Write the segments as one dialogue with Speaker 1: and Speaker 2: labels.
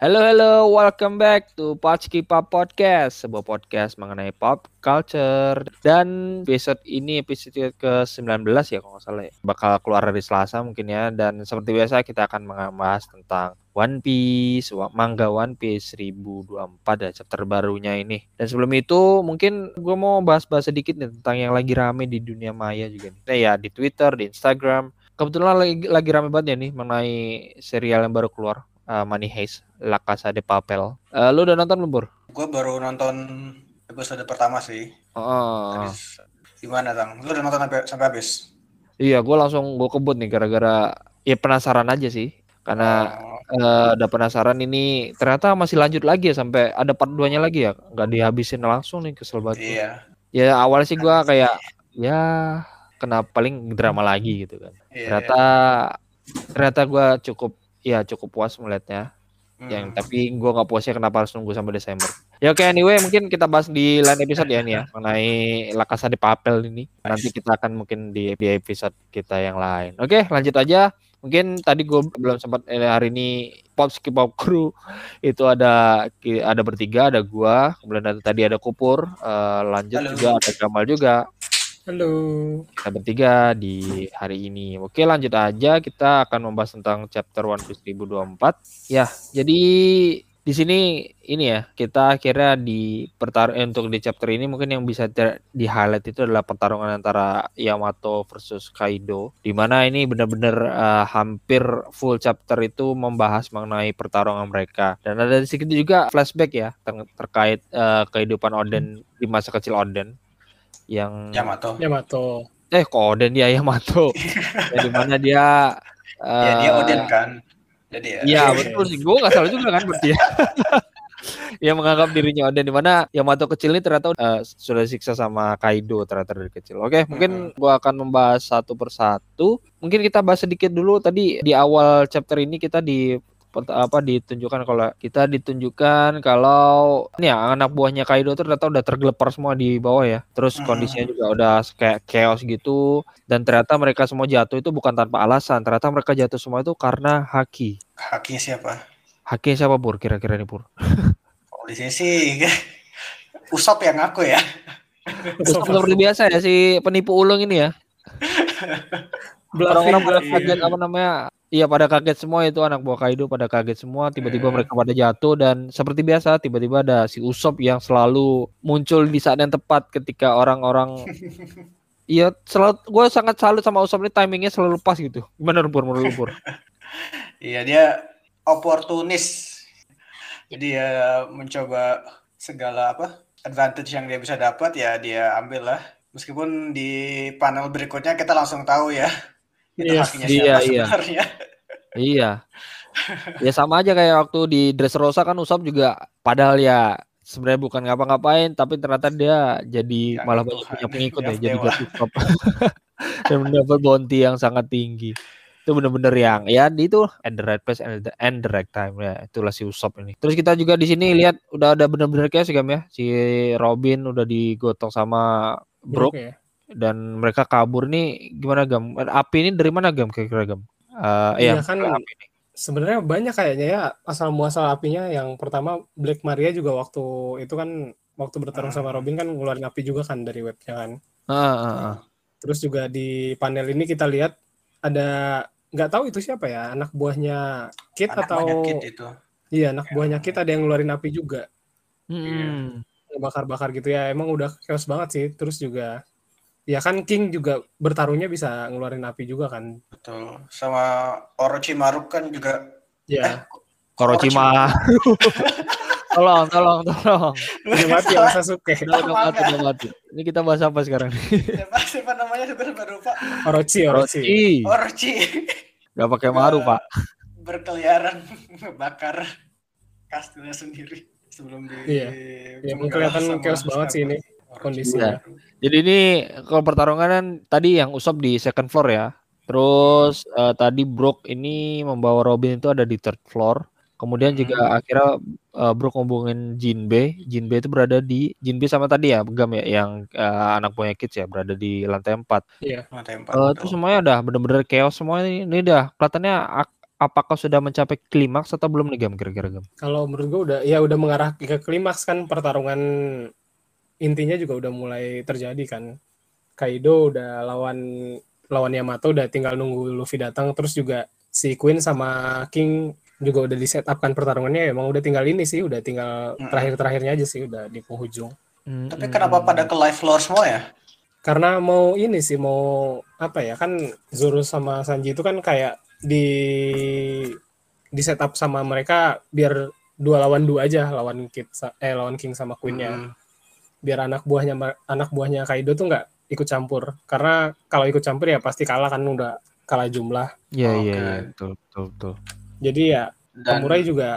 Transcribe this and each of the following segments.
Speaker 1: Halo halo, welcome back to Pachki Pop Podcast, sebuah podcast mengenai pop culture. Dan episode ini episode ke-19 ya kalau nggak salah ya. Bakal keluar hari Selasa mungkin ya. Dan seperti biasa kita akan membahas tentang One Piece, manga One Piece 1024 ya chapter barunya ini. Dan sebelum itu mungkin gue mau bahas-bahas sedikit nih tentang yang lagi rame di dunia maya juga nih. Nah, ya di Twitter, di Instagram. Kebetulan lagi, lagi rame banget ya nih mengenai serial yang baru keluar uh, Money Heist, La Casa de Papel. Uh, lu udah nonton belum, Bur?
Speaker 2: Gue baru nonton episode pertama sih.
Speaker 1: Oh.
Speaker 2: gimana, Tang? Lu udah nonton sampai, sampai habis?
Speaker 1: Iya, gue langsung gue kebut nih gara-gara ya penasaran aja sih. Karena oh. uh, udah penasaran ini ternyata masih lanjut lagi ya sampai ada part 2-nya lagi ya. Nggak dihabisin langsung nih kesel banget.
Speaker 2: Iya.
Speaker 1: Ya awalnya sih gue kayak ya kenapa paling drama lagi gitu kan. Iya, ternyata iya. ternyata gue cukup ya cukup puas melihatnya. Hmm. Yang tapi gue nggak puasnya kenapa harus nunggu sampai Desember. Ya oke okay, anyway mungkin kita bahas di lain episode ya nih ya mengenai La Casa de Papel ini. Nanti kita akan mungkin di, di episode kita yang lain. Oke, okay, lanjut aja. Mungkin tadi gue belum sempat eh, hari ini pop skip pop crew itu ada ada bertiga, ada gua, kemudian ada, tadi ada Kupur, uh, lanjut Halo. juga ada Gamal juga.
Speaker 3: Halo.
Speaker 1: Kita bertiga di hari ini. Oke, lanjut aja. Kita akan membahas tentang chapter One Piece 1024. Ya, jadi di sini ini ya kita akhirnya di pertar eh, untuk di chapter ini mungkin yang bisa di highlight itu adalah pertarungan antara Yamato versus Kaido di mana ini benar-benar uh, hampir full chapter itu membahas mengenai pertarungan mereka dan ada sedikit juga flashback ya ter terkait uh, kehidupan Oden di masa kecil Oden yang
Speaker 2: Yamato.
Speaker 3: Yamato.
Speaker 1: Eh kok Oden dia Yamato. ya, di mana dia
Speaker 2: uh, ya dia Oden kan.
Speaker 1: Jadi ya. Iya betul sih. Gue nggak salah juga kan berarti ya. yang menganggap dirinya Oden di mana Yamato kecil ini ternyata uh, sudah siksa sama Kaido ternyata dari kecil. Oke, mungkin gue akan membahas satu persatu. Mungkin kita bahas sedikit dulu tadi di awal chapter ini kita di apa ditunjukkan kalau kita ditunjukkan kalau ini ya anak buahnya Kaido tuh ternyata udah tergelepar semua di bawah ya. Terus kondisinya juga udah kayak chaos gitu dan ternyata mereka semua jatuh itu bukan tanpa alasan. Ternyata mereka jatuh semua itu karena haki.
Speaker 2: Haki siapa?
Speaker 1: Haki siapa Pur? Kira-kira nih Pur.
Speaker 2: Oh, di sini sih Usop yang aku ya.
Speaker 1: Usop seperti biasa ya si penipu ulung ini ya. Orang-orang pada kaget apa namanya? Iya pada kaget semua itu anak buah Kaido pada kaget semua. Tiba-tiba yeah. mereka pada jatuh dan seperti biasa tiba-tiba ada si Usop yang selalu muncul di saat yang tepat ketika orang-orang Iya, selalu gue sangat salut sama Usop ini timingnya selalu pas gitu. Gimana Pur menurut Pur?
Speaker 2: Iya dia oportunis. Jadi ya mencoba segala apa advantage yang dia bisa dapat ya dia ambil lah. Meskipun di panel berikutnya kita langsung tahu ya
Speaker 1: itu iya, hakinya iya, iya. sebenarnya. Iya. Ya sama aja kayak waktu di Dressrosa kan Usop juga padahal ya sebenarnya bukan ngapa-ngapain tapi ternyata dia jadi ya, malah banyak punya pengikut ya, jadi jadi Usop. Dan mendapat bounty yang sangat tinggi. Itu bener-bener yang ya di itu and the right place and the, and the right time ya itulah si Usop ini. Terus kita juga di sini lihat udah ada bener-bener kayak sih ya. Si Robin udah digotong sama Brook. Ya, dan mereka kabur nih gimana gam api ini dari mana gam kira-kira gam
Speaker 3: uh, iya ya, kan api ini. sebenarnya banyak kayaknya ya asal muasal apinya yang pertama Black Maria juga waktu itu kan waktu bertarung sama Robin kan ngeluarin api juga kan dari webnya kan
Speaker 1: uh, uh, uh.
Speaker 3: terus juga di panel ini kita lihat ada nggak tahu itu siapa ya anak buahnya Kit anak atau
Speaker 2: Kit itu
Speaker 3: iya anak ya. buahnya Kit ada yang ngeluarin api juga
Speaker 1: hmm.
Speaker 3: bakar-bakar gitu ya emang udah chaos banget sih terus juga Ya kan King juga bertarungnya bisa ngeluarin api juga kan.
Speaker 2: Betul. Sama Orochimaru kan juga.
Speaker 3: Ya. Eh,
Speaker 1: Orochimaru. tolong, tolong, tolong.
Speaker 3: Ini mati ya Sasuke.
Speaker 1: Udah, udah mati, udah mati. Ini kita bahas apa sekarang
Speaker 2: Siapa, siapa namanya sudah lupa.
Speaker 3: Orochi, Orochi.
Speaker 2: Orochi.
Speaker 1: Gak pakai maru, Pak.
Speaker 2: Berkeliaran bakar kastilnya sendiri sebelum di
Speaker 3: Iya. Ya, kelihatan chaos banget sih ini kondisinya.
Speaker 1: Ya. Jadi ini kalau pertarungan kan tadi yang Usop di second floor ya. Terus uh, tadi Brook ini membawa Robin itu ada di third floor. Kemudian juga hmm. akhirnya uh, Brook ngomongin Jinbe. Jinbe itu berada di Jinbe sama tadi ya, Begam ya yang uh, anak buahnya Kids ya berada di lantai 4.
Speaker 3: Iya,
Speaker 2: lantai 4.
Speaker 1: Uh, itu semuanya udah bener-bener chaos semua ini. Ini udah kelihatannya apakah sudah mencapai klimaks atau belum nih Gam kira-kira Gam?
Speaker 3: Kalau menurut gue udah ya udah mengarah ke klimaks kan pertarungan intinya juga udah mulai terjadi kan. Kaido udah lawan lawan Yamato udah tinggal nunggu Luffy datang terus juga si Queen sama King juga udah di set up kan pertarungannya emang udah tinggal ini sih udah tinggal terakhir-terakhirnya aja sih udah di penghujung.
Speaker 2: Hmm, Tapi kenapa pada ke live floor semua ya?
Speaker 3: Karena mau ini sih mau apa ya kan Zoro sama Sanji itu kan kayak di di setup sama mereka biar dua lawan dua aja lawan Kid eh lawan King sama Queennya hmm. Biar anak buahnya anak buahnya Kaido tuh nggak ikut campur karena kalau ikut campur ya pasti kalah kan udah kalah jumlah
Speaker 1: iya iya okay. Ya, betul betul betul
Speaker 3: jadi ya Dan... Samurai juga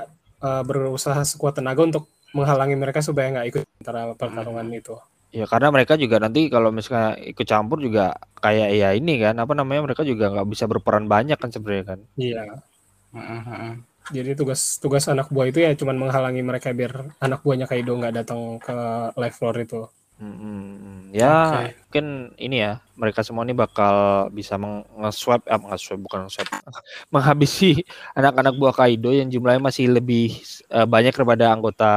Speaker 3: uh, berusaha sekuat tenaga untuk menghalangi mereka supaya nggak ikut antara pertarungan hmm. itu
Speaker 1: Ya karena mereka juga nanti kalau misalnya ikut campur juga kayak ya ini kan apa namanya mereka juga nggak bisa berperan banyak kan sebenarnya kan.
Speaker 3: Iya. Uh-huh. Jadi tugas tugas anak buah itu ya cuman menghalangi mereka biar anak buahnya Kaido nggak datang ke live floor itu.
Speaker 1: Hmm, ya okay. mungkin ini ya mereka semua ini bakal bisa mengeswap eh, mengeswap bukan swap menghabisi anak-anak buah Kaido yang jumlahnya masih lebih uh, banyak daripada anggota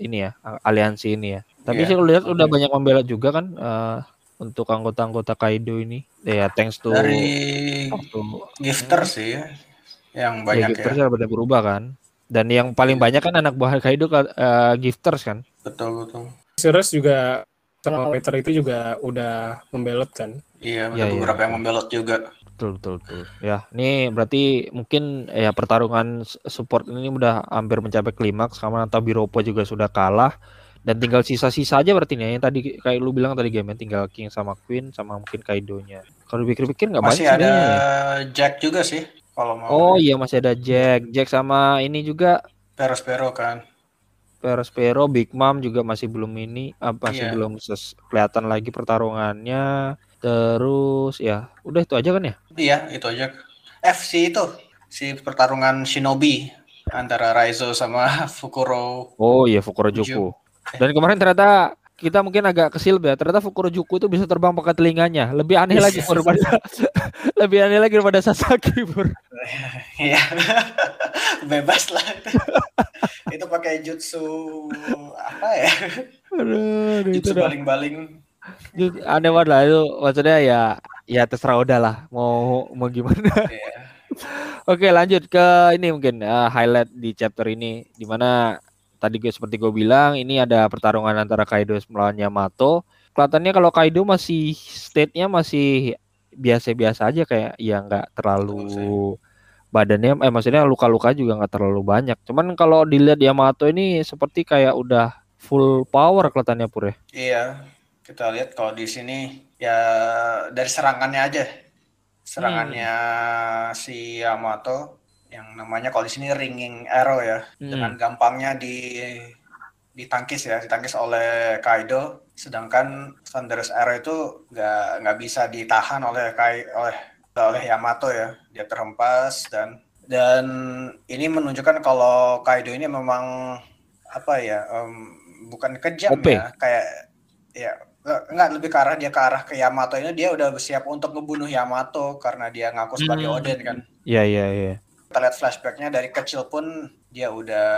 Speaker 1: ini ya aliansi ini ya. Tapi yeah. saya lihat okay. udah banyak membela juga kan uh, untuk anggota-anggota Kaido ini. Ya, yeah, thanks to
Speaker 2: dari waktu, gifter sih yang banyak ya. Gifter
Speaker 1: ya. banyak berubah kan. Dan yang paling banyak kan anak buah Kaido uh, gifters kan.
Speaker 2: Betul betul.
Speaker 3: Sirius juga sama Peter itu juga udah membelot kan.
Speaker 2: Iya, ada ya, beberapa ya. yang membelot juga.
Speaker 1: Betul, betul, betul. Ya, ini berarti mungkin ya pertarungan support ini udah hampir mencapai klimaks karena Tabiropo juga sudah kalah dan tinggal sisa-sisa aja berarti nih yang tadi kayak lu bilang tadi game tinggal King sama Queen sama mungkin Kaido-nya. Kalau pikir-pikir nggak banyak
Speaker 2: Masih ada ya. Jack juga sih kalau mau.
Speaker 1: Oh iya masih ada Jack, Jack sama ini juga
Speaker 2: Perospero kan.
Speaker 1: Perospero, Big Mom juga masih belum ini, apa sih yeah. belum ses kelihatan lagi pertarungannya. Terus ya, udah itu aja kan ya?
Speaker 2: Iya, itu aja. FC itu si pertarungan Shinobi antara Raizo sama Fukuro.
Speaker 1: Oh iya, Fukuro Juku. Dan kemarin ternyata kita mungkin agak kesil ya. Ternyata Fukurojuku itu bisa terbang pakai telinganya. Lebih aneh lagi daripada lebih aneh lagi daripada Sasaki, Bur.
Speaker 2: Iya. Bebas lah. itu pakai jutsu apa ya? Aduh, jutsu baling-baling.
Speaker 1: Aneh banget lah itu maksudnya ya ya terserah udah lah mau mau gimana. Yeah. Oke lanjut ke ini mungkin uh, highlight di chapter ini di mana tadi gue seperti gue bilang ini ada pertarungan antara Kaido melawan Yamato. Kelihatannya kalau Kaido masih state-nya masih biasa-biasa aja kayak ya nggak terlalu badannya eh maksudnya luka-luka juga nggak terlalu banyak. Cuman kalau dilihat Yamato ini seperti kayak udah full power kelihatannya pure.
Speaker 2: Ya. Iya, kita lihat kalau di sini ya dari serangannya aja. Serangannya hmm. si Yamato yang namanya kalau di sini ringing arrow ya hmm. dengan gampangnya di ditangkis ya ditangkis oleh Kaido sedangkan Thunderous Arrow itu nggak nggak bisa ditahan oleh Kai oleh oleh Yamato ya dia terhempas dan dan ini menunjukkan kalau Kaido ini memang apa ya um, bukan kejam OP. ya kayak ya nggak lebih ke arah dia ke arah ke Yamato ini dia udah siap untuk ngebunuh Yamato karena dia ngaku sebagai hmm. Oden kan
Speaker 1: iya iya iya
Speaker 2: kita lihat flashbacknya dari kecil pun dia udah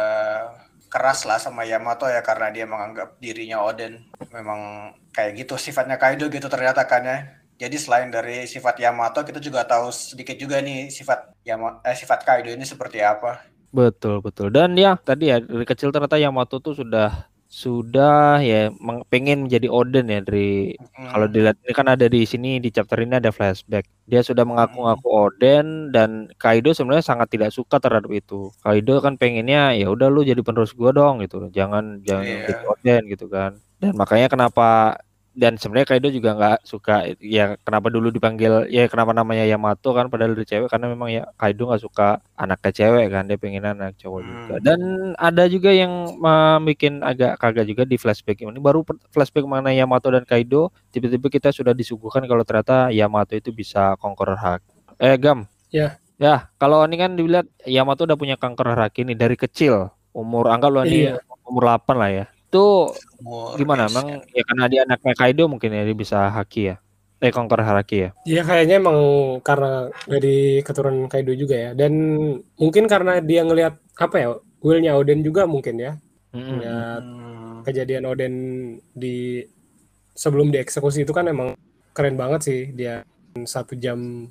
Speaker 2: keras lah sama Yamato ya karena dia menganggap dirinya Odin memang kayak gitu sifatnya Kaido gitu ternyata kan ya. Jadi selain dari sifat Yamato kita juga tahu sedikit juga nih sifat Yamato eh, sifat Kaido ini seperti apa.
Speaker 1: Betul betul. Dan ya tadi ya dari kecil ternyata Yamato tuh sudah sudah ya pengen menjadi Odin ya dari hmm. kalau dilihat ini kan ada di sini di chapter ini ada flashback. Dia sudah mengaku-ngaku Odin dan Kaido sebenarnya sangat tidak suka terhadap itu. Kaido kan pengennya ya udah lu jadi penerus gua dong gitu. Jangan jangan yeah. jadi Odin gitu kan. Dan makanya kenapa dan sebenarnya Kaido juga nggak suka ya kenapa dulu dipanggil ya kenapa namanya Yamato kan padahal dari cewek karena memang ya Kaido nggak suka anaknya cewek kan dia pengen anak cowok hmm. juga. Dan ada juga yang bikin agak kagak juga di flashback ini. Baru flashback mana Yamato dan Kaido tiba-tiba kita sudah disuguhkan kalau ternyata Yamato itu bisa conqueror hak eh Gam?
Speaker 3: Ya.
Speaker 1: Ya kalau ini kan dilihat Yamato udah punya kanker haki ini dari kecil. Umur anggap lo ini iya. umur 8 lah ya itu gimana? Emang ya karena dia anaknya Kaido mungkin ya dia bisa haki ya? Eh Conqueror Haraki ya.
Speaker 3: Iya kayaknya emang karena dari keturunan Kaido juga ya. Dan mungkin karena dia ngelihat apa ya, willnya Oden juga mungkin ya.
Speaker 1: Mm-mm.
Speaker 3: Ngeliat
Speaker 2: Hmm.
Speaker 3: kejadian Oden di sebelum dieksekusi itu kan emang keren banget sih dia satu jam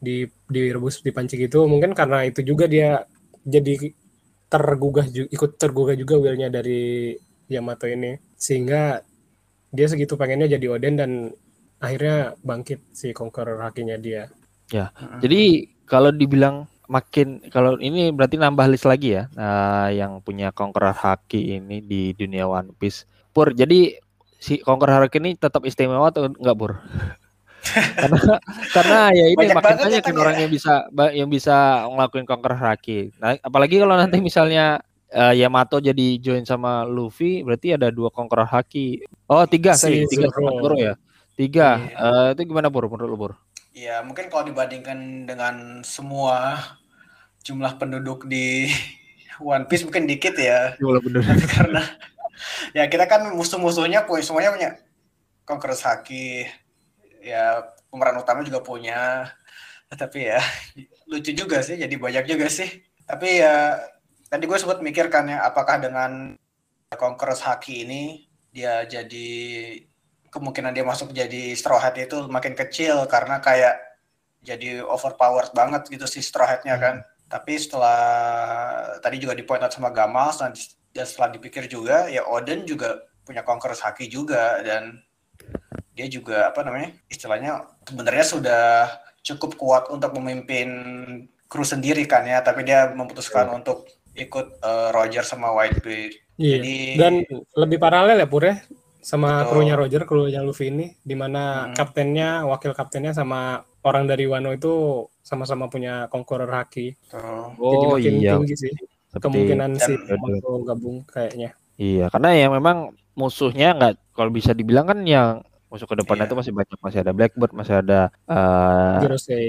Speaker 3: di direbus di panci gitu mungkin karena itu juga dia jadi tergugah ju- ikut tergugah juga willnya dari Yamato ini sehingga dia segitu pengennya jadi Oden dan akhirnya bangkit si Conqueror hakinya dia
Speaker 1: Jadi kalau dibilang makin kalau ini berarti nambah list lagi ya nah, yang punya Conqueror Haki ini di dunia One Piece. Pur, jadi si Conqueror Haki ini tetap istimewa atau enggak, Pur? karena karena ya ini
Speaker 2: Banyak
Speaker 1: makin banyak
Speaker 2: ya, kan,
Speaker 1: orang
Speaker 2: ya?
Speaker 1: yang bisa yang bisa ngelakuin Conqueror Haki. Nah, apalagi kalau nanti misalnya eh, Yamato jadi join sama Luffy, berarti ada dua Conqueror Haki. Oh, tiga,
Speaker 3: Si
Speaker 1: sorry, tiga
Speaker 3: Zoro.
Speaker 1: sama Zoro ya. Tiga.
Speaker 2: Iya.
Speaker 1: Eh, itu gimana, Pur? Menurut lu, Pur?
Speaker 2: Ya, mungkin kalau dibandingkan dengan semua jumlah penduduk di One Piece mungkin dikit ya.
Speaker 1: Bener?
Speaker 2: Tapi karena ya kita kan musuh-musuhnya punya semuanya punya Conqueror Haki. Ya, pemeran utama juga punya. Tapi ya lucu juga sih, jadi banyak juga sih. Tapi ya tadi gue sempat mikirkan ya apakah dengan Conqueror Haki ini dia jadi kemungkinan dia masuk jadi Straw Hat itu makin kecil karena kayak jadi overpowered banget gitu si Straw Hat-nya kan. Tapi setelah tadi juga di point out sama Gamal dan, setelah dipikir juga ya Odin juga punya Conqueror Haki juga dan dia juga apa namanya istilahnya sebenarnya sudah cukup kuat untuk memimpin kru sendiri kan ya tapi dia memutuskan untuk ikut eh, Roger sama Whitebeard
Speaker 3: Iya.
Speaker 2: jadi
Speaker 3: Dan lebih paralel ya Pur ya sama
Speaker 2: Betul.
Speaker 3: krunya Roger, krunya Luffy ini di mana
Speaker 2: Hmm.
Speaker 3: kaptennya, wakil kaptennya sama orang dari Wano itu sama-sama punya Conqueror Haki.
Speaker 2: tuh,
Speaker 3: Jadi
Speaker 1: Oh
Speaker 3: makin
Speaker 1: iya.
Speaker 3: tinggi sih
Speaker 1: Seperti-
Speaker 3: kemungkinan si Yamato gabung kayaknya.
Speaker 1: Iya, karena ya memang musuhnya nggak kalau bisa dibilang kan yang musuh ke depannya
Speaker 2: Iya.
Speaker 1: itu masih banyak, masih ada Blackbird, masih ada eh
Speaker 3: Jirosei.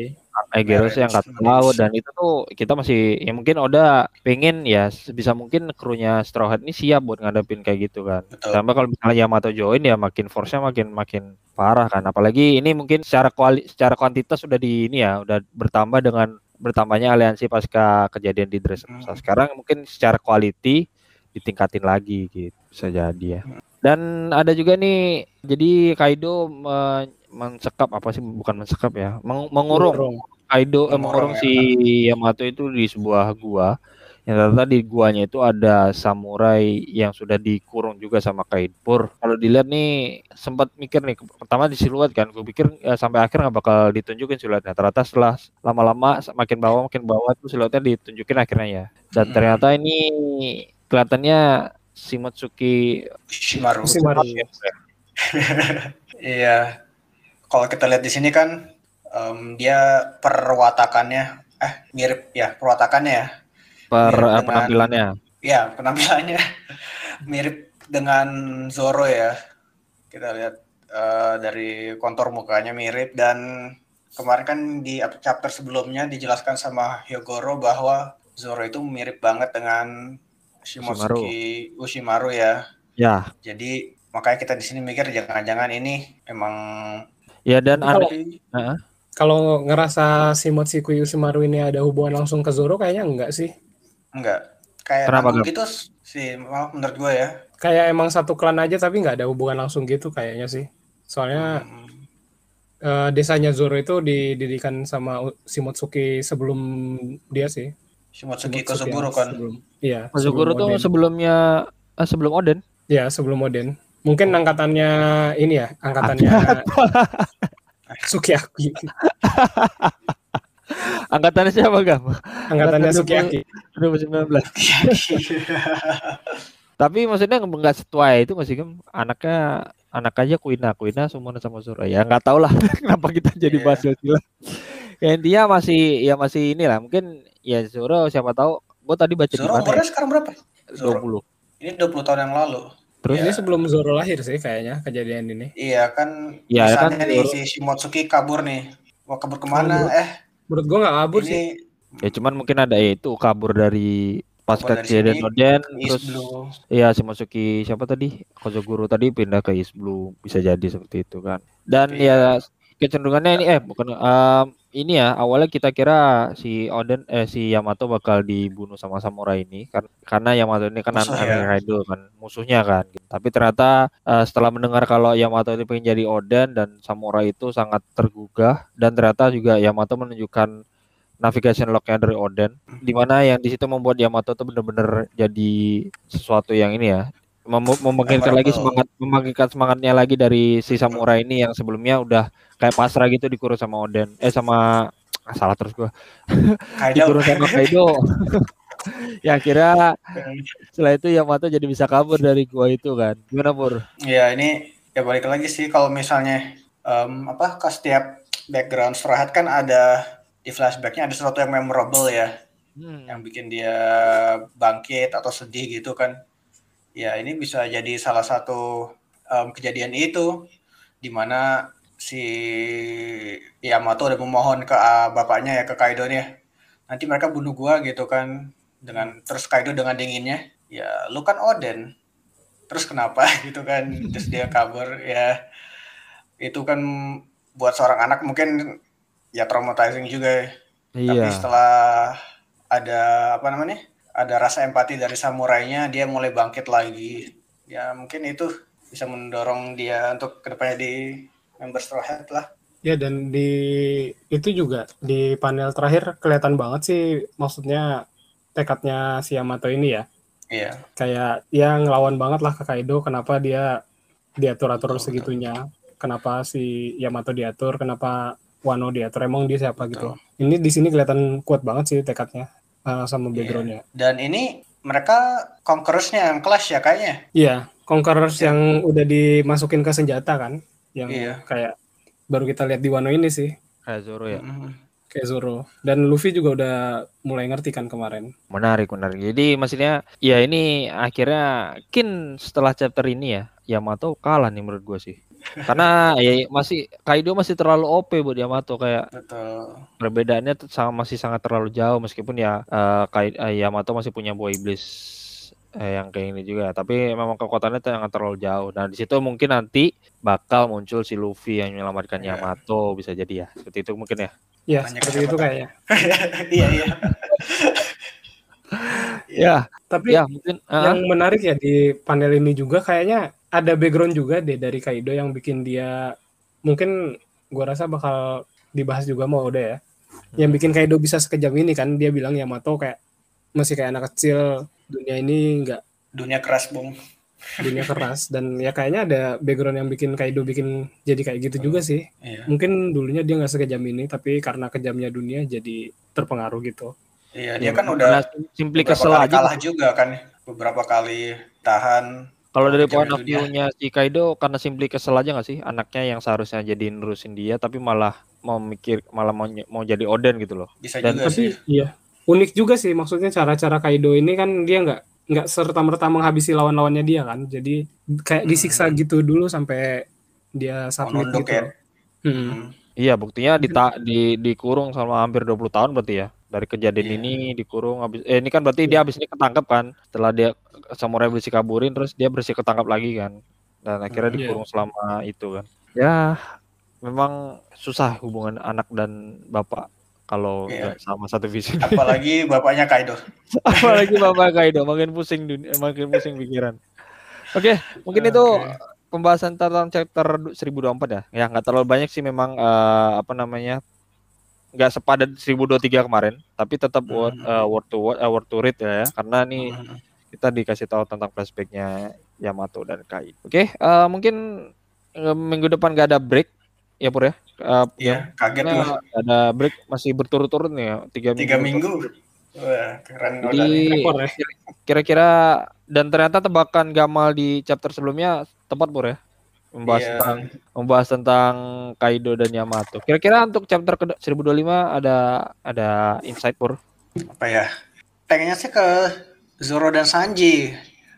Speaker 1: Aegeros yang angkat laut dan itu tuh kita masih ya mungkin Oda pengen ya sebisa mungkin krunya Straw Hat ini siap buat ngadepin kayak gitu kan.
Speaker 2: betul
Speaker 1: Tambah kalau misalnya Yamato join ya makin force-nya makin makin parah kan. Apalagi ini mungkin secara kuali secara kuantitas sudah di ini ya, udah bertambah dengan bertambahnya aliansi pasca kejadian di Dressrosa.
Speaker 2: Hmm.
Speaker 1: Sekarang mungkin secara quality ditingkatin lagi gitu. Bisa jadi ya. Dan ada juga nih jadi Kaido me- mensekap apa sih bukan mensekap ya, meng- mengurung
Speaker 3: Mengurung.
Speaker 1: Kaido eh,
Speaker 2: Mengurung,
Speaker 1: mengurung si Yamato itu di sebuah gua. Yang ternyata di guanya itu ada samurai yang sudah dikurung juga sama Kaido. Kalau dilihat nih sempat mikir nih pertama di siluet kan, gue pikir ya, sampai akhir nggak bakal ditunjukin siluetnya. Ternyata setelah lama-lama makin bawah makin bawah tuh siluetnya ditunjukin akhirnya ya. Dan
Speaker 2: Hmm.
Speaker 1: ternyata ini kelihatannya Shimotsuki
Speaker 2: Shimaru
Speaker 3: Shimaru.
Speaker 2: Iya, kalau kita lihat di sini kan em, dia perwatakannya, eh mirip ya perwatakannya ya,
Speaker 1: per
Speaker 2: Mirip
Speaker 1: eh,
Speaker 2: dengan-
Speaker 1: penampilannya.
Speaker 2: ya penampilannya mirip dengan Zoro ya. Kita lihat eh, dari kontur mukanya mirip dan kemarin kan di chapter sebelumnya dijelaskan sama Hyogoro bahwa Zoro itu mirip banget dengan Shimotsuki Ushimaru ya.
Speaker 1: Ya,
Speaker 2: Jadi makanya kita di sini mikir jangan-jangan ini emang
Speaker 1: ya dan
Speaker 3: Kalau-
Speaker 1: ada
Speaker 3: Kalau ngerasa si Mochiku Yoshimaru ini ada hubungan langsung ke Zoro kayaknya enggak sih.
Speaker 2: enggak kayak
Speaker 1: Kenapa,
Speaker 2: gitu sih menurut gue ya.
Speaker 3: Kayak emang satu klan aja tapi nggak ada hubungan langsung gitu kayaknya sih. Soalnya
Speaker 2: Hmm,
Speaker 3: eh, desanya Zoro itu didirikan sama Shimotsuki sebelum dia sih.
Speaker 2: Shimotsuki Kozuguro kan.
Speaker 3: Iya. Sebelum
Speaker 1: tuh sebelumnya eh, sebelum Oden.
Speaker 3: Ya sebelum Oden. Mungkin angkatannya ini ya, angkatannya Sukiyaki.
Speaker 1: Angkatannya siapa Gam?
Speaker 3: Angkatannya
Speaker 1: Angkatan
Speaker 3: Sukiyaki.
Speaker 1: 2019. Tapi maksudnya nggak setua itu masih Gam. Anaknya anak aja Kuina, Kuina semua sama Zoro. Ya nggak tahu lah kenapa kita jadi
Speaker 2: Iya.
Speaker 1: bahas Silsilah. Ya intinya masih ya masih inilah mungkin ya Zoro siapa tahu. Gue tadi baca di
Speaker 2: Zoro
Speaker 1: mana
Speaker 2: umurnya
Speaker 1: ya?
Speaker 2: sekarang berapa? Zoro.
Speaker 1: 20.
Speaker 2: Ini 20 tahun yang lalu.
Speaker 1: Terus
Speaker 3: Ini sebelum Zoro lahir sih kayaknya kejadian ini.
Speaker 2: Iya kan
Speaker 1: Iya, kan
Speaker 2: nih si Shimotsuki kabur nih. Mau kabur ke mana?
Speaker 3: Kabur.
Speaker 2: Eh
Speaker 3: Menurut gua nggak kabur sih.
Speaker 2: ini
Speaker 1: ya cuman mungkin ada itu kabur dari pasca
Speaker 2: dari
Speaker 1: kejadian Oden terus
Speaker 2: Blue.
Speaker 1: Iya si Masuki siapa tadi Kozoguro tadi pindah ke East Blue bisa jadi seperti itu kan dan
Speaker 2: Iya.
Speaker 1: ya kecenderungannya ini eh bukan em, ini ya awalnya kita kira si Oden eh si Yamato bakal dibunuh sama samurai ini kan karena Yamato ini kan anak
Speaker 2: ya.
Speaker 1: Kaido kan musuhnya kan tapi ternyata eh, setelah mendengar kalau Yamato itu pengen jadi Oden dan samurai itu sangat tergugah dan ternyata juga Yamato menunjukkan navigation lognya dari Oden di mana yang di situ membuat Yamato tuh bener-bener jadi sesuatu yang ini ya mem- membangkitkan lagi semangat membangkitkan semangatnya lagi dari si samurai ini yang sebelumnya udah kayak pasrah gitu dikurung sama Oden eh sama ah, salah terus gua. Dikurung sama Kaido. Ya kira setelah itu Yamato jadi bisa kabur dari gua itu kan. Gimana Pur?
Speaker 2: Ya ini ya balik lagi sih kalau misalnya em, apa ke setiap background Straw Hat kan ada di flashbacknya ada sesuatu yang memorable ya.
Speaker 1: Hmm.
Speaker 2: yang bikin dia bangkit atau sedih gitu kan ya ini bisa jadi salah satu em, kejadian itu di mana si Yamato udah memohon ke ah, bapaknya ya ke Kaido nih nanti mereka bunuh gua gitu kan dengan terus Kaido dengan dinginnya. Ya lu kan Oden. Terus kenapa? Gitu kan. Terus dia kabur ya. Itu kan buat seorang anak mungkin ya traumatizing juga ya. tapi
Speaker 1: Iya.
Speaker 2: setelah ada apa namanya ada rasa empati dari samurainya dia mulai bangkit lagi ya mungkin itu bisa mendorong dia untuk ke depannya di member Straw Hat lah
Speaker 3: Ya dan di itu juga di panel terakhir kelihatan banget sih maksudnya tekadnya si Yamato ini ya.
Speaker 2: iya
Speaker 3: Kayak ya ngelawan banget lah ke Kaido kenapa dia diatur-atur segitunya. Kenapa si Yamato diatur, kenapa Wano diatur, emang dia siapa gitu.
Speaker 2: Betul.
Speaker 3: Ini di sini kelihatan kuat banget sih tekadnya uh, sama
Speaker 2: Iya.
Speaker 3: backgroundnya.
Speaker 2: dan ini mereka conquerors-nya yang clash ya kayaknya
Speaker 3: Iya, Conquerors
Speaker 2: Iya.
Speaker 3: yang udah dimasukin ke senjata kan, yang
Speaker 2: Iya.
Speaker 3: kayak baru kita lihat di Wano ini sih,
Speaker 1: Kayak Zoro ya.
Speaker 2: Mhm.
Speaker 3: kayak Zoro. Dan Luffy juga udah mulai ngerti kan kemarin.
Speaker 1: Menarik, menarik. Jadi maksudnya ya ini akhirnya mungkin setelah chapter ini ya Yamato kalah nih menurut gue sih. Karena ya masih Kaido masih terlalu OP buat Yamato kayak
Speaker 2: betul
Speaker 1: perbedaannya sama masih sangat terlalu jauh meskipun ya eh, Kai- eh, Yamato masih punya buah iblis eh, yang kayak ini juga tapi memang kekuatannya sangat terlalu jauh. Nah di situ mungkin nanti bakal muncul si Luffy yang menyelamatkan
Speaker 2: Iya.
Speaker 1: Yamato bisa jadi ya seperti itu mungkin ya.
Speaker 3: Ya,
Speaker 2: Banyak
Speaker 3: seperti itu kayaknya.
Speaker 2: iya iya
Speaker 1: Ya,
Speaker 3: Tapi
Speaker 1: ya mungkin. ah,
Speaker 3: yang menarik ya di panel ini juga kayaknya ada background juga deh dari Kaido yang bikin dia mungkin gua rasa bakal dibahas juga mau udah ya. Yang
Speaker 1: Hmm.
Speaker 3: bikin Kaido bisa sekejam ini kan dia bilang Yamato kayak masih kayak anak kecil dunia ini nggak
Speaker 2: dunia keras bung
Speaker 3: dunia keras dan ya kayaknya ada background yang bikin Kaido bikin jadi kayak gitu juga sih.
Speaker 2: iya
Speaker 3: Mungkin dulunya dia nggak sekejam ini tapi karena kejamnya dunia jadi terpengaruh gitu.
Speaker 2: iya dia
Speaker 1: ya,
Speaker 2: kan udah
Speaker 1: simply
Speaker 2: beberapa
Speaker 1: kesel aja
Speaker 2: kalah juga kan beberapa kali tahan
Speaker 1: Kalau dari point of view-nya si Kaido karena simply kesel aja nggak sih anaknya yang seharusnya jadi nerusin dia tapi malah mau mikir malah mau mau jadi Oden gitu loh.
Speaker 2: bisa
Speaker 1: Dan-
Speaker 2: juga sih
Speaker 3: iya unik juga sih maksudnya cara-cara Kaido ini kan dia nggak nggak serta merta menghabisi lawan-lawannya dia kan. Jadi kayak disiksa gitu dulu sampai dia submit gitu.
Speaker 2: ya.
Speaker 3: Hmm.
Speaker 2: Hmm.
Speaker 1: Iya, buktinya dita di dikurung selama hampir 20 tahun berarti ya. Dari kejadian
Speaker 2: Iya.
Speaker 1: ini dikurung habis eh ini kan berarti dia habis ini ketangkep kan. Setelah dia samurai bersih kaburin terus dia bersih ketangkap lagi kan. Dan akhirnya
Speaker 2: Hmm,
Speaker 3: iya.
Speaker 1: dikurung selama itu kan. Ya, memang susah hubungan anak dan bapak kalau
Speaker 2: Iya.
Speaker 1: nggak sama satu visi.
Speaker 2: apalagi bapaknya Kaido
Speaker 1: Apalagi Bapak Kaido makin pusing dunia, makin pusing pikiran. Oke, mungkin itu
Speaker 2: Oke.
Speaker 1: pembahasan tentang chapter 1024 ya. Ya nggak terlalu banyak sih memang eh, apa namanya nggak sepadat 1023 kemarin, tapi tetap worth,
Speaker 2: Hmm.
Speaker 1: eh, worth to eh, worth to read ya, karena nih
Speaker 2: Hmm.
Speaker 1: kita dikasih tahu tentang flashbacknya Yamato dan Kaido. Oke, eh, mungkin eh, minggu depan nggak ada break ya Pur ya. Eh,
Speaker 2: iya kaget loh
Speaker 1: ada break masih berturut-turut nih ya, tiga minggu.
Speaker 2: tiga minggu wah keren
Speaker 1: Jadi
Speaker 3: ya.
Speaker 1: kira-kira dan ternyata tebakan Gamal di chapter sebelumnya tepat Pur ya. Membahas
Speaker 2: Iya.
Speaker 1: tentang membahas tentang Kaido dan Yamato. Kira-kira untuk chapter ke 1025 ada ada insight Pur.
Speaker 2: apa ya pengennya sih ke Zoro dan Sanji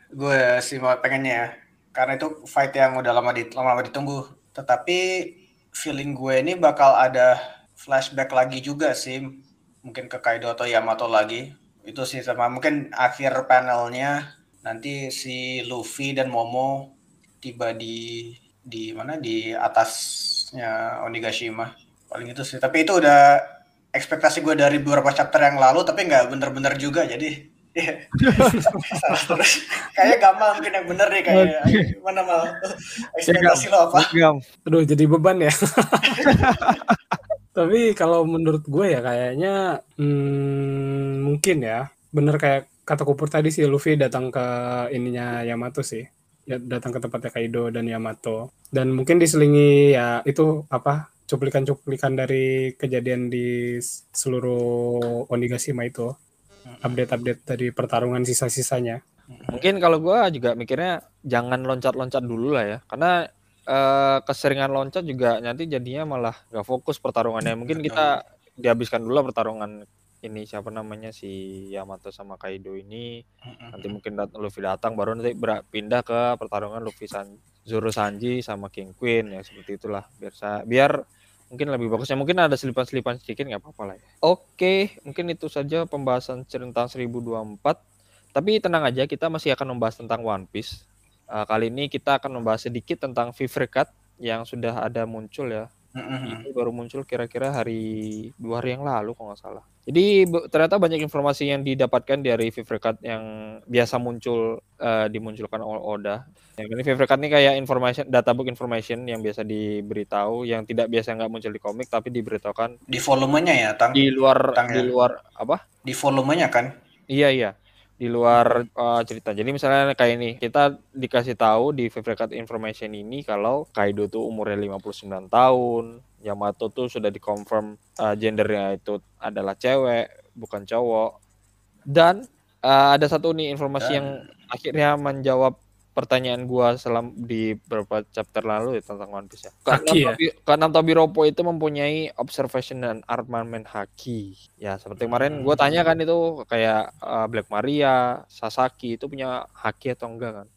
Speaker 2: gue sih mau pengennya ya. karena itu fight yang udah lama di lama, lama ditunggu tetapi feeling gue ini bakal ada flashback lagi juga sih mungkin ke Kaido atau Yamato lagi itu sih sama mungkin akhir panelnya nanti si Luffy dan Momo tiba di di mana di atasnya Onigashima paling itu sih tapi itu udah ekspektasi gue dari beberapa chapter yang lalu tapi nggak bener-bener juga jadi Iya. Terus. Kayaknya gampang mungkin yang bener nih kayaknya. Mana mal? Ekspektasi lo apa?
Speaker 1: Gam.
Speaker 3: Aduh jadi beban ya. Tapi kalau menurut gue ya kayaknya hmm, mungkin ya bener kayak kata Kupur tadi sih Luffy datang ke ininya Yamato sih. Ya, datang ke tempatnya Kaido dan Yamato. Dan mungkin diselingi ya itu apa cuplikan-cuplikan dari kejadian di seluruh Onigashima itu. Update-update dari pertarungan sisa-sisanya.
Speaker 1: Mungkin kalau gua juga mikirnya jangan loncat-loncat dulu lah ya. Karena eh, keseringan loncat juga nanti jadinya malah gak fokus pertarungannya. Mungkin kita dihabiskan dulu lah pertarungan ini siapa namanya si Yamato sama Kaido ini. Nanti mungkin dat Luffy datang baru nanti pindah ke pertarungan Luffy San Zoro Sanji sama King Queen ya seperti itulah biar sa- biar mungkin lebih bagusnya mungkin ada selipan-selipan sedikit nggak apa-apa lah ya. Oke, mungkin itu saja pembahasan cerita 1024. Tapi tenang aja kita masih akan membahas tentang One Piece. Uh, kali ini kita akan membahas sedikit tentang Fever Cut yang sudah ada muncul ya. Ini baru muncul kira-kira hari dua hari yang lalu kalau nggak salah. Jadi ternyata banyak informasi yang didapatkan dari Cut yang biasa muncul eh, dimunculkan oleh Oda. Yang ini Cut ini kayak information databook information yang biasa diberitahu yang tidak biasa nggak muncul di komik tapi diberitahukan
Speaker 2: Di volumenya ya, Tang.
Speaker 1: di luar
Speaker 2: Tang,
Speaker 1: di
Speaker 2: ya?
Speaker 1: luar apa?
Speaker 2: Di volumenya kan?
Speaker 1: Iya iya di luar uh, cerita. Jadi misalnya kayak ini, kita dikasih tahu di Favorite Information ini kalau Kaido tuh umurnya 59 tahun, Yamato tuh sudah dikonfirm uh, gendernya itu adalah cewek, bukan cowok. Dan uh, ada satu nih informasi
Speaker 2: Dan-
Speaker 1: yang akhirnya menjawab pertanyaan gua selam di beberapa chapter lalu ya tentang One Piece ya.
Speaker 3: Haki ya?
Speaker 1: Tobi- Keenam Tobiropo itu mempunyai observation dan armament haki. Ya, seperti kemarin gua tanya kan itu kayak uh, Black Maria, Sasaki itu punya haki atau enggak kan?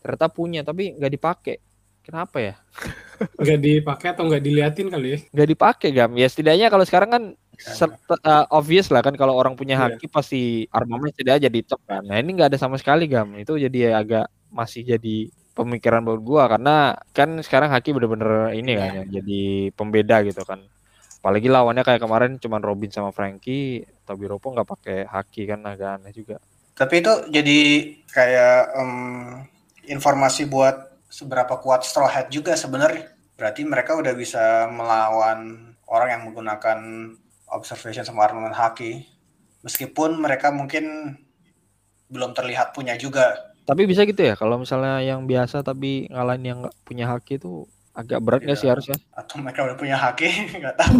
Speaker 1: Ternyata punya tapi nggak dipakai. Kenapa ya?
Speaker 3: Nggak dipakai atau nggak diliatin kali ya?
Speaker 1: Nggak dipakai gam. Ya setidaknya kalau sekarang kan ser- uh, obvious lah kan kalau orang punya
Speaker 3: Iya.
Speaker 1: haki pasti armament setidaknya jadi top kan. Nah ini nggak ada sama sekali gam. Itu jadi agak masih jadi pemikiran buat gua karena kan sekarang haki bener-bener ini kan ya, jadi pembeda gitu kan. Apalagi lawannya kayak kemarin cuman Robin sama Frankie, Tobiropo nggak pakai haki kan agak aneh juga.
Speaker 2: Tapi itu jadi kayak em, informasi buat seberapa kuat Straw Hat juga sebenarnya. Berarti mereka udah bisa melawan orang yang menggunakan observation sama armament haki. Meskipun mereka mungkin belum terlihat punya juga.
Speaker 1: Tapi bisa gitu ya kalau misalnya yang biasa tapi ngalahin yang nggak punya haki itu agak berat nggak sih
Speaker 2: Iya.
Speaker 1: harusnya?
Speaker 2: Atau mereka udah punya haki, nggak tahu.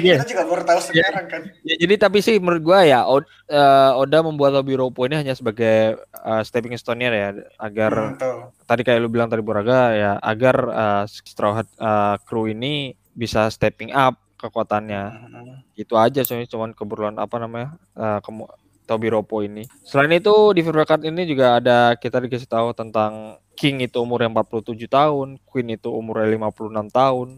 Speaker 1: Iya.
Speaker 2: Kita juga baru tahu sekarang kan.
Speaker 1: Ya, jadi tapi sih menurut gua ya Od- eh, Oda membuat Tobiropo ini hanya sebagai eh, stepping stone-nya ya agar
Speaker 2: Hmm,
Speaker 1: tadi kayak lu bilang tadi Buraga ya agar eh, Straw Hat eh, crew ini bisa stepping up kekuatannya.
Speaker 2: Hmm.
Speaker 1: Itu aja soalnya cuman keperluan apa namanya? eh, kemu- Tobiropo ini. Selain itu di Card ini juga ada kita dikasih tahu tentang King itu umurnya 47 tahun, Queen itu umurnya 56 tahun,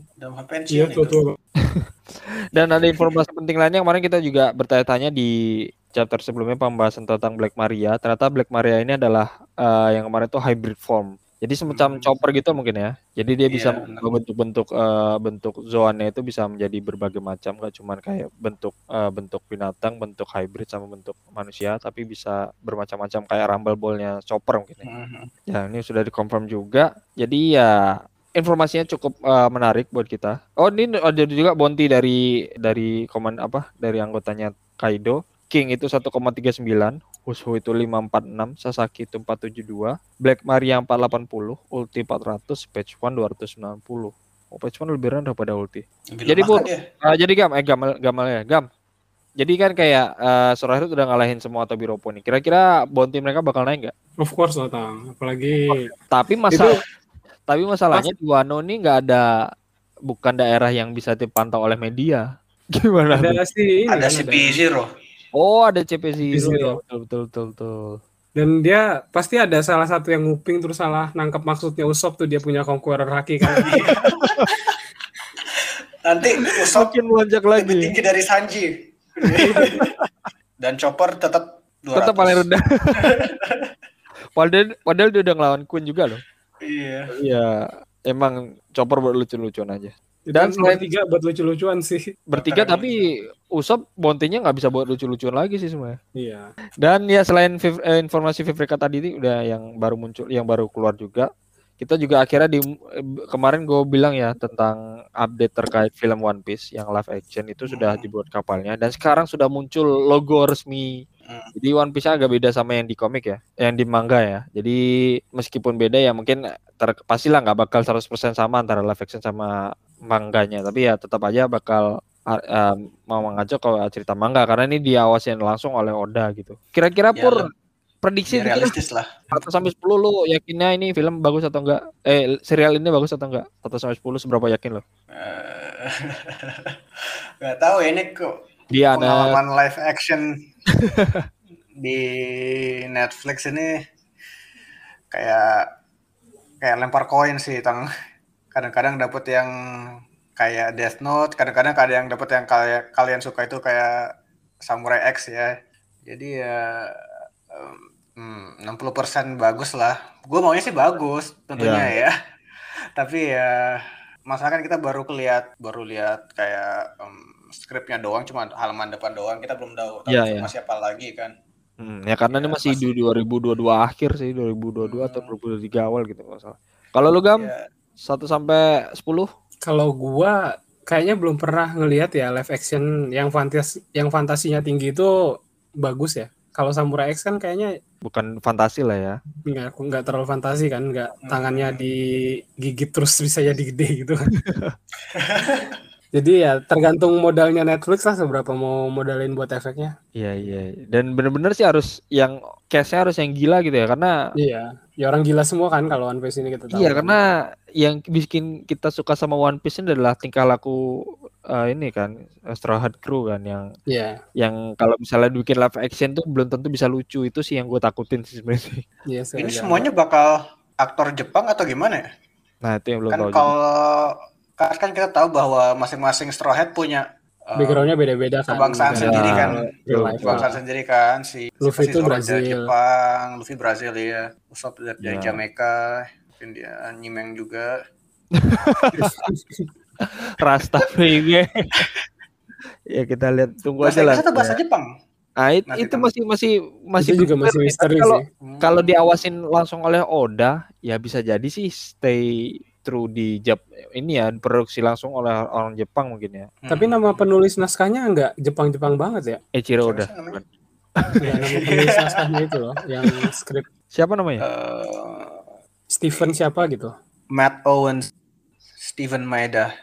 Speaker 3: Iya tuh.
Speaker 1: Dan ada informasi penting lainnya kemarin kita juga bertanya-tanya di chapter sebelumnya pembahasan tentang Black Maria. Ternyata Black Maria ini adalah eh, yang kemarin itu hybrid form. Jadi semacam
Speaker 2: Hmm.
Speaker 1: chopper gitu mungkin ya. Jadi dia bisa
Speaker 2: Iya, benar.
Speaker 1: bentuk-bentuk eh, bentuk zoannya itu bisa menjadi berbagai macam, gak cuman kayak bentuk eh, bentuk binatang, bentuk hybrid sama bentuk manusia, tapi bisa bermacam-macam kayak rumble ballnya chopper mungkin ya.
Speaker 2: Hmm.
Speaker 1: Ya, ini sudah dikonfirm juga. Jadi ya informasinya cukup eh, menarik buat kita. Oh, ini ada juga bounty dari dari komen apa? Dari anggotanya Kaido. King itu 1,39, Wushu itu 546, Sasaki itu 472, Black Maria 480, Ulti 400, Patch One 290. Oh, Patch One lebih rendah pada Ulti.
Speaker 2: Lebih
Speaker 1: Jadi, Bu,
Speaker 2: kan dia?
Speaker 1: Ah, jadi Gam, eh Gamal, Gamal ya, Gam. Jadi kan kayak uh, Sorahirut udah ngalahin semua Tobiropo nih. Kira-kira bounty mereka bakal naik nggak?
Speaker 3: Of course lah Tang. Apalagi
Speaker 1: Tapi masalah tapi masalahnya di Wano ini nggak ada bukan daerah yang bisa dipantau oleh media. Gimana?
Speaker 3: ada si ini
Speaker 2: Ada si P0.
Speaker 1: Oh, ada CP0.
Speaker 3: CP0.
Speaker 1: ya, betul betul betul betul.
Speaker 3: Dan dia pasti ada salah satu yang nguping terus salah nangkep maksudnya Usop tuh dia punya conqueror haki kan.
Speaker 2: Nanti Usop
Speaker 1: Makin melonjak
Speaker 2: lebih
Speaker 1: lagi.
Speaker 2: tinggi dari Sanji. Dan Chopper tetap 200.
Speaker 1: Tetap paling rendah. padahal padahal dia udah ngelawan Queen juga loh.
Speaker 2: Iya.
Speaker 1: Iya, emang Chopper buat lucu-lucuan aja.
Speaker 3: Dan
Speaker 1: selain-
Speaker 3: bertiga buat lucu-lucuan sih.
Speaker 1: Bertiga tapi Usop Bontenya nggak bisa buat lucu-lucuan lagi sih sebenarnya.
Speaker 3: Iya.
Speaker 1: Dan ya selain Viv- eh, informasi Vivrika tadi ini udah yang baru muncul, yang baru keluar juga. Kita juga akhirnya di kemarin gue bilang ya tentang update terkait film One Piece yang live action itu sudah
Speaker 2: Hmm.
Speaker 1: dibuat kapalnya dan sekarang sudah muncul logo resmi.
Speaker 2: Hmm.
Speaker 1: Jadi One Piece agak beda sama yang di komik ya, yang di manga ya. Jadi meskipun beda ya mungkin ter, pastilah nggak bakal 100% sama antara live action sama manganya, tapi ya tetap aja bakal em, mau mengacu ke cerita manga karena ini diawasin langsung oleh Oda gitu. Kira-kira
Speaker 2: Ya,
Speaker 1: pur prediksi
Speaker 2: Ya, realistis lah.
Speaker 1: 1 sampai 10 lu yakinnya ini film bagus atau enggak? Eh serial ini bagus atau enggak? 1 sampai 10 seberapa yakin lo?
Speaker 2: Eh, Nggak tahu ya ini kok
Speaker 1: Dia
Speaker 2: pengalaman live action di Netflix ini kayak kayak lempar koin sih tang kadang-kadang dapet yang kayak Death Note kadang-kadang ada yang dapet yang kayak kalian suka itu kayak Samurai X ya. Jadi ya hmm, 60% bagus lah. Gue maunya sih bagus tentunya ya. tapi ya masalah kan kita baru keliat baru lihat kayak em, skripnya doang cuma halaman depan doang kita belum tahu tahu
Speaker 1: Iya, iya.
Speaker 2: informasi apa lagi kan.
Speaker 1: Hmm, ya karena ini
Speaker 2: Ya,
Speaker 1: masih
Speaker 2: masih-
Speaker 1: di 2022 akhir sih, 2022 atau 2023 awal gitu nggak salah. Kalau lu Gam?
Speaker 2: Ya
Speaker 1: 1 sampai 10?
Speaker 3: Kalau gua kayaknya belum pernah ngelihat ya live action yang fantas yang fantasinya tinggi itu bagus ya. Kalau Samurai X kan kayaknya
Speaker 1: Bukan fantasi lah ya.
Speaker 3: nggak nggak terlalu fantasi kan, nggak tangannya digigit terus bisa jadi gede gitu kan. Jadi ya tergantung modalnya Netflix lah seberapa mau modalin buat efeknya.
Speaker 1: Iya iya. Dan bener-bener sih harus yang case-nya harus yang gila gitu ya karena
Speaker 3: Iya, ya orang gila semua kan kalau One Piece ini kita tahu.
Speaker 1: Iya
Speaker 3: kan.
Speaker 1: karena yang bikin kita suka sama One Piece ini adalah tingkah laku eh, ini kan Straw Hat Crew kan yang
Speaker 3: Iya,
Speaker 1: yang kalau misalnya bikin live action tuh belum tentu bisa lucu itu sih yang gue takutin sih sebenarnya.
Speaker 3: iya
Speaker 2: ini semuanya bakal aktor Jepang atau gimana ya
Speaker 1: Nah itu yang belum
Speaker 2: kan
Speaker 1: tahu.
Speaker 2: kalau kan kan kita tahu bahwa masing-masing Straw Hat punya eh,
Speaker 3: Backgroundnya beda-beda kan.
Speaker 2: kebangsaan
Speaker 3: Beda-
Speaker 2: sendiri kan
Speaker 3: life.
Speaker 2: kebangsaan sendiri kan si
Speaker 3: Luffy itu Brazil.
Speaker 2: dari Jepang Luffy Brazil ya Usopp dari, dari
Speaker 1: Ya.
Speaker 2: Jamaica mungkin dia Nyimeng juga
Speaker 1: Rasta baby. ya kita lihat tunggu
Speaker 2: bahasa
Speaker 1: aja lah.
Speaker 2: Atau bahasa Jepang
Speaker 1: Nah, it-
Speaker 2: Nanti
Speaker 1: itu masih masih masih
Speaker 3: itu juga masih
Speaker 1: ya.
Speaker 3: misteri
Speaker 1: kalau
Speaker 3: sih.
Speaker 2: Hmm.
Speaker 1: kalau diawasin langsung oleh Oda ya bisa jadi sih stay true di Jap ini ya produksi langsung oleh orang Jepang mungkin ya
Speaker 2: Hmm.
Speaker 3: Tapi nama penulis naskahnya nggak Jepang-Jepang banget ya.
Speaker 2: Sih namanya?
Speaker 3: Nggak nama penulis naskahnya itu loh, yang skrip
Speaker 1: siapa namanya
Speaker 2: Eh,
Speaker 3: Steven siapa gitu.
Speaker 2: Matt Owens Steven Maeda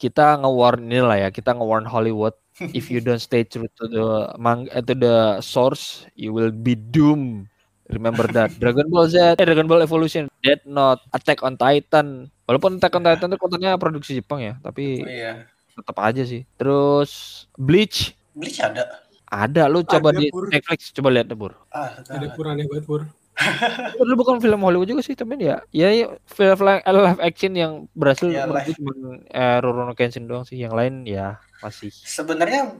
Speaker 1: kita nge-warn ini lah ya kita nge-warn Hollywood if you don't stay true to the mang eh, to the source you will be doomed remember that. Dragon Ball Z. Eh, Dragon Ball Evolution. Death Note Attack on Titan. Walaupun Attack on Titan itu kontennya produksi Jepang ya tapi
Speaker 2: oh, iya.
Speaker 1: tetap aja sih. Terus Bleach.
Speaker 2: Bleach ada.
Speaker 1: Ada lu coba
Speaker 3: Ada,
Speaker 1: di
Speaker 3: Pur.
Speaker 1: Netflix coba lihat deh Bur.
Speaker 2: Ah
Speaker 3: Ada pur aneh banget pur.
Speaker 1: Itu bukan film Hollywood juga sih tapi ya. Ya, ya film live, live action yang berhasil
Speaker 2: Ya,
Speaker 1: gue cuma eh, Rurouni Kenshin doang sih. Yang lain ya masih.
Speaker 2: Sebenarnya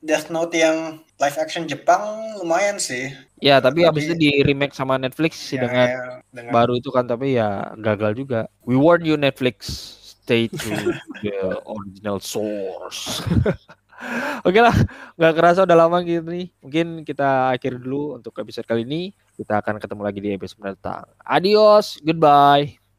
Speaker 2: Death Note yang live action Jepang lumayan sih
Speaker 1: Ya,
Speaker 2: tapi
Speaker 1: habis itu di remake sama Netflix sih
Speaker 2: Ya,
Speaker 1: dengan
Speaker 2: ya, dengan
Speaker 1: baru itu kan tapi ya gagal juga. We warn you Netflix, stay true to the original source. Oke lah, nggak kerasa udah lama gitu nih. Mungkin kita akhiri dulu untuk episode kali ini. Kita akan ketemu lagi di episode mendatang. Adios, goodbye.